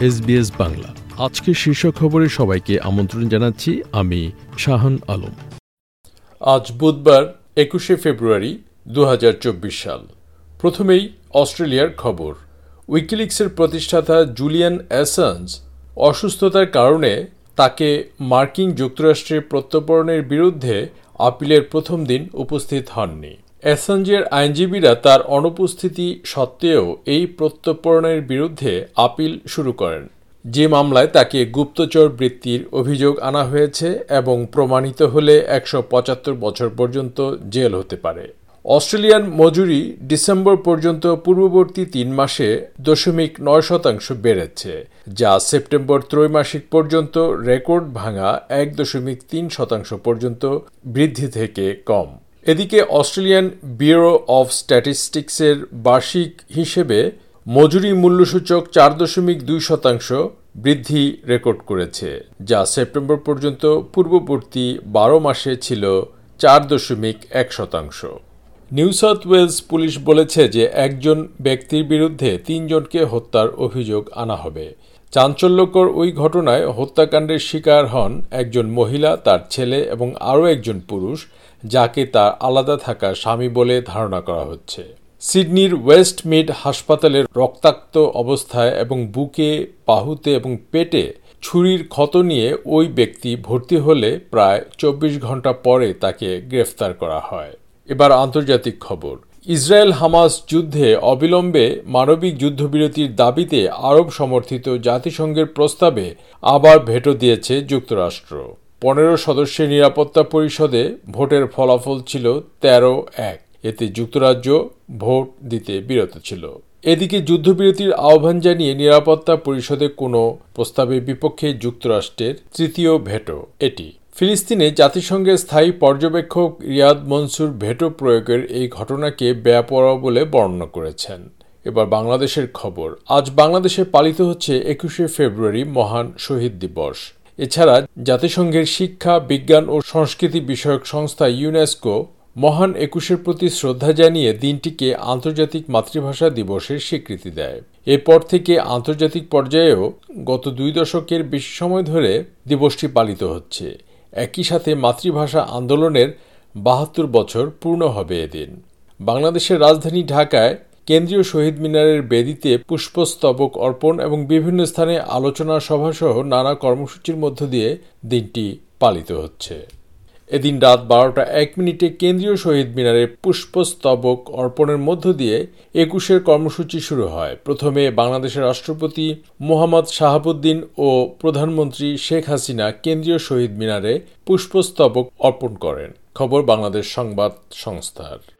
SBS Bangla. আজকে শীর্ষ খবরে সবাইকে আমন্ত্রণ জানাচ্ছি আমি শাহান আলম। আজ বুধবার, একুশে ফেব্রুয়ারি দু হাজার চব্বিশ সাল। প্রথমেই অস্ট্রেলিয়ার খবর। উইকিলিক্সের প্রতিষ্ঠাতা জুলিয়ান অ্যাসান্স অসুস্থতার কারণে তাকে মার্কিন যুক্তরাষ্ট্রের প্রত্যর্পণের বিরুদ্ধে আপিলের প্রথম দিন উপস্থিত হননি। অ্যাসাঞ্জের আইনজীবীরা তার অনুপস্থিতি সত্ত্বেও এই প্রত্যর্পণের বিরুদ্ধে আপিল শুরু করেন। যে মামলায় তাকে গুপ্তচর বৃত্তির অভিযোগ আনা হয়েছে এবং প্রমাণিত হলে একশো পঁচাত্তর বছর পর্যন্ত জেল হতে পারে। অস্ট্রেলিয়ান মজুরি ডিসেম্বর পর্যন্ত পূর্ববর্তী তিন মাসে দশমিক নয় শতাংশ বেড়েছে, যা সেপ্টেম্বর ত্রৈমাসিক পর্যন্ত রেকর্ড ভাঙা এক দশমিক তিন শতাংশ পর্যন্ত বৃদ্ধি থেকে কম। এদিকে অস্ট্রেলিয়ান ব্যুরো অফ স্ট্যাটিস্টিক্সের বার্ষিক হিসেবে মজুরি মূল্যসূচক চার দশমিক দুই শতাংশ বৃদ্ধি রেকর্ড করেছে, যা সেপ্টেম্বর পর্যন্ত পূর্ববর্তী বারো মাসে ছিল চার দশমিক এক শতাংশ। নিউ সাউথ ওয়েলস পুলিশ বলেছে যে একজন ব্যক্তির বিরুদ্ধে তিনজনকে হত্যার অভিযোগ আনা হবে। চাঞ্চল্যকর ওই ঘটনায় হত্যাকাণ্ডের শিকার হন একজন মহিলা, তার ছেলে এবং আরও একজন পুরুষ, যাকে তার আলাদা থাকা স্বামী বলে ধারণা করা হচ্ছে। সিডনির ওয়েস্ট মিড হাসপাতালের রক্তাক্ত অবস্থায় এবং বুকে, পাহুতে এবং পেটে ছুরির ক্ষত নিয়ে ওই ব্যক্তি ভর্তি হলে প্রায় চব্বিশ ঘণ্টা পরে তাকে গ্রেফতার করা হয়। এবার আন্তর্জাতিক খবর। ইসরায়েল হামাস যুদ্ধে অবিলম্বে মানবিক যুদ্ধবিরতির দাবিতে আরব সমর্থিত জাতিসংঘের প্রস্তাবে আবার ভেটো দিয়েছে যুক্তরাষ্ট্র। পনেরো সদস্যের নিরাপত্তা পরিষদে ভোটের ফলাফল ছিল তেরো এক। এতে যুক্তরাজ্য ভোট দিতে বিরত ছিল। এদিকে যুদ্ধবিরতির আহ্বান জানিয়ে নিরাপত্তা পরিষদে কোনো প্রস্তাবের বিপক্ষে যুক্তরাষ্ট্রের তৃতীয় ভেটো। এটি ফিলিস্তিনে জাতিসংঘের স্থায়ী পর্যবেক্ষক রিয়াদ মনসুর ভেটো প্রয়োগের এই ঘটনাকে বেয়াপরা বলে বর্ণনা করেছেন। এবার বাংলাদেশের খবর। আজ বাংলাদেশে পালিত হচ্ছে একুশে ফেব্রুয়ারি মহান শহীদ দিবস। এছাড়া জাতিসংঘের শিক্ষা, বিজ্ঞান ও সংস্কৃতি বিষয়ক সংস্থা ইউনেস্কো মহান একুশের প্রতি শ্রদ্ধা জানিয়ে দিনটিকে আন্তর্জাতিক মাতৃভাষা দিবসের স্বীকৃতি দেয়। এরপর থেকে আন্তর্জাতিক পর্যায়েও গত দুই দশকের বেশি সময় ধরে দিবসটি পালিত হচ্ছে। একই সাথে মাতৃভাষা আন্দোলনের বাহাত্তর বছর পূর্ণ হবে এদিন। বাংলাদেশের রাজধানী ঢাকায় কেন্দ্রীয় শহীদ মিনারের বেদিতে পুষ্পস্তবক অর্পণ এবং বিভিন্ন স্থানে আলোচনা সভাসহ নানা কর্মসূচির মধ্য দিয়ে দিনটি পালিত হচ্ছে। এদিন রাত বারোটা এক মিনিটে কেন্দ্রীয় শহীদ মিনারে পুষ্পস্তবক অর্পণের মধ্য দিয়ে একুশের কর্মসূচি শুরু হয়। প্রথমে বাংলাদেশের রাষ্ট্রপতি মোহাম্মদ শাহাবুদ্দিন ও প্রধানমন্ত্রী শেখ হাসিনা কেন্দ্রীয় শহীদ মিনারে পুষ্পস্তবক অর্পণ করেন। খবর বাংলাদেশ সংবাদ সংস্থার।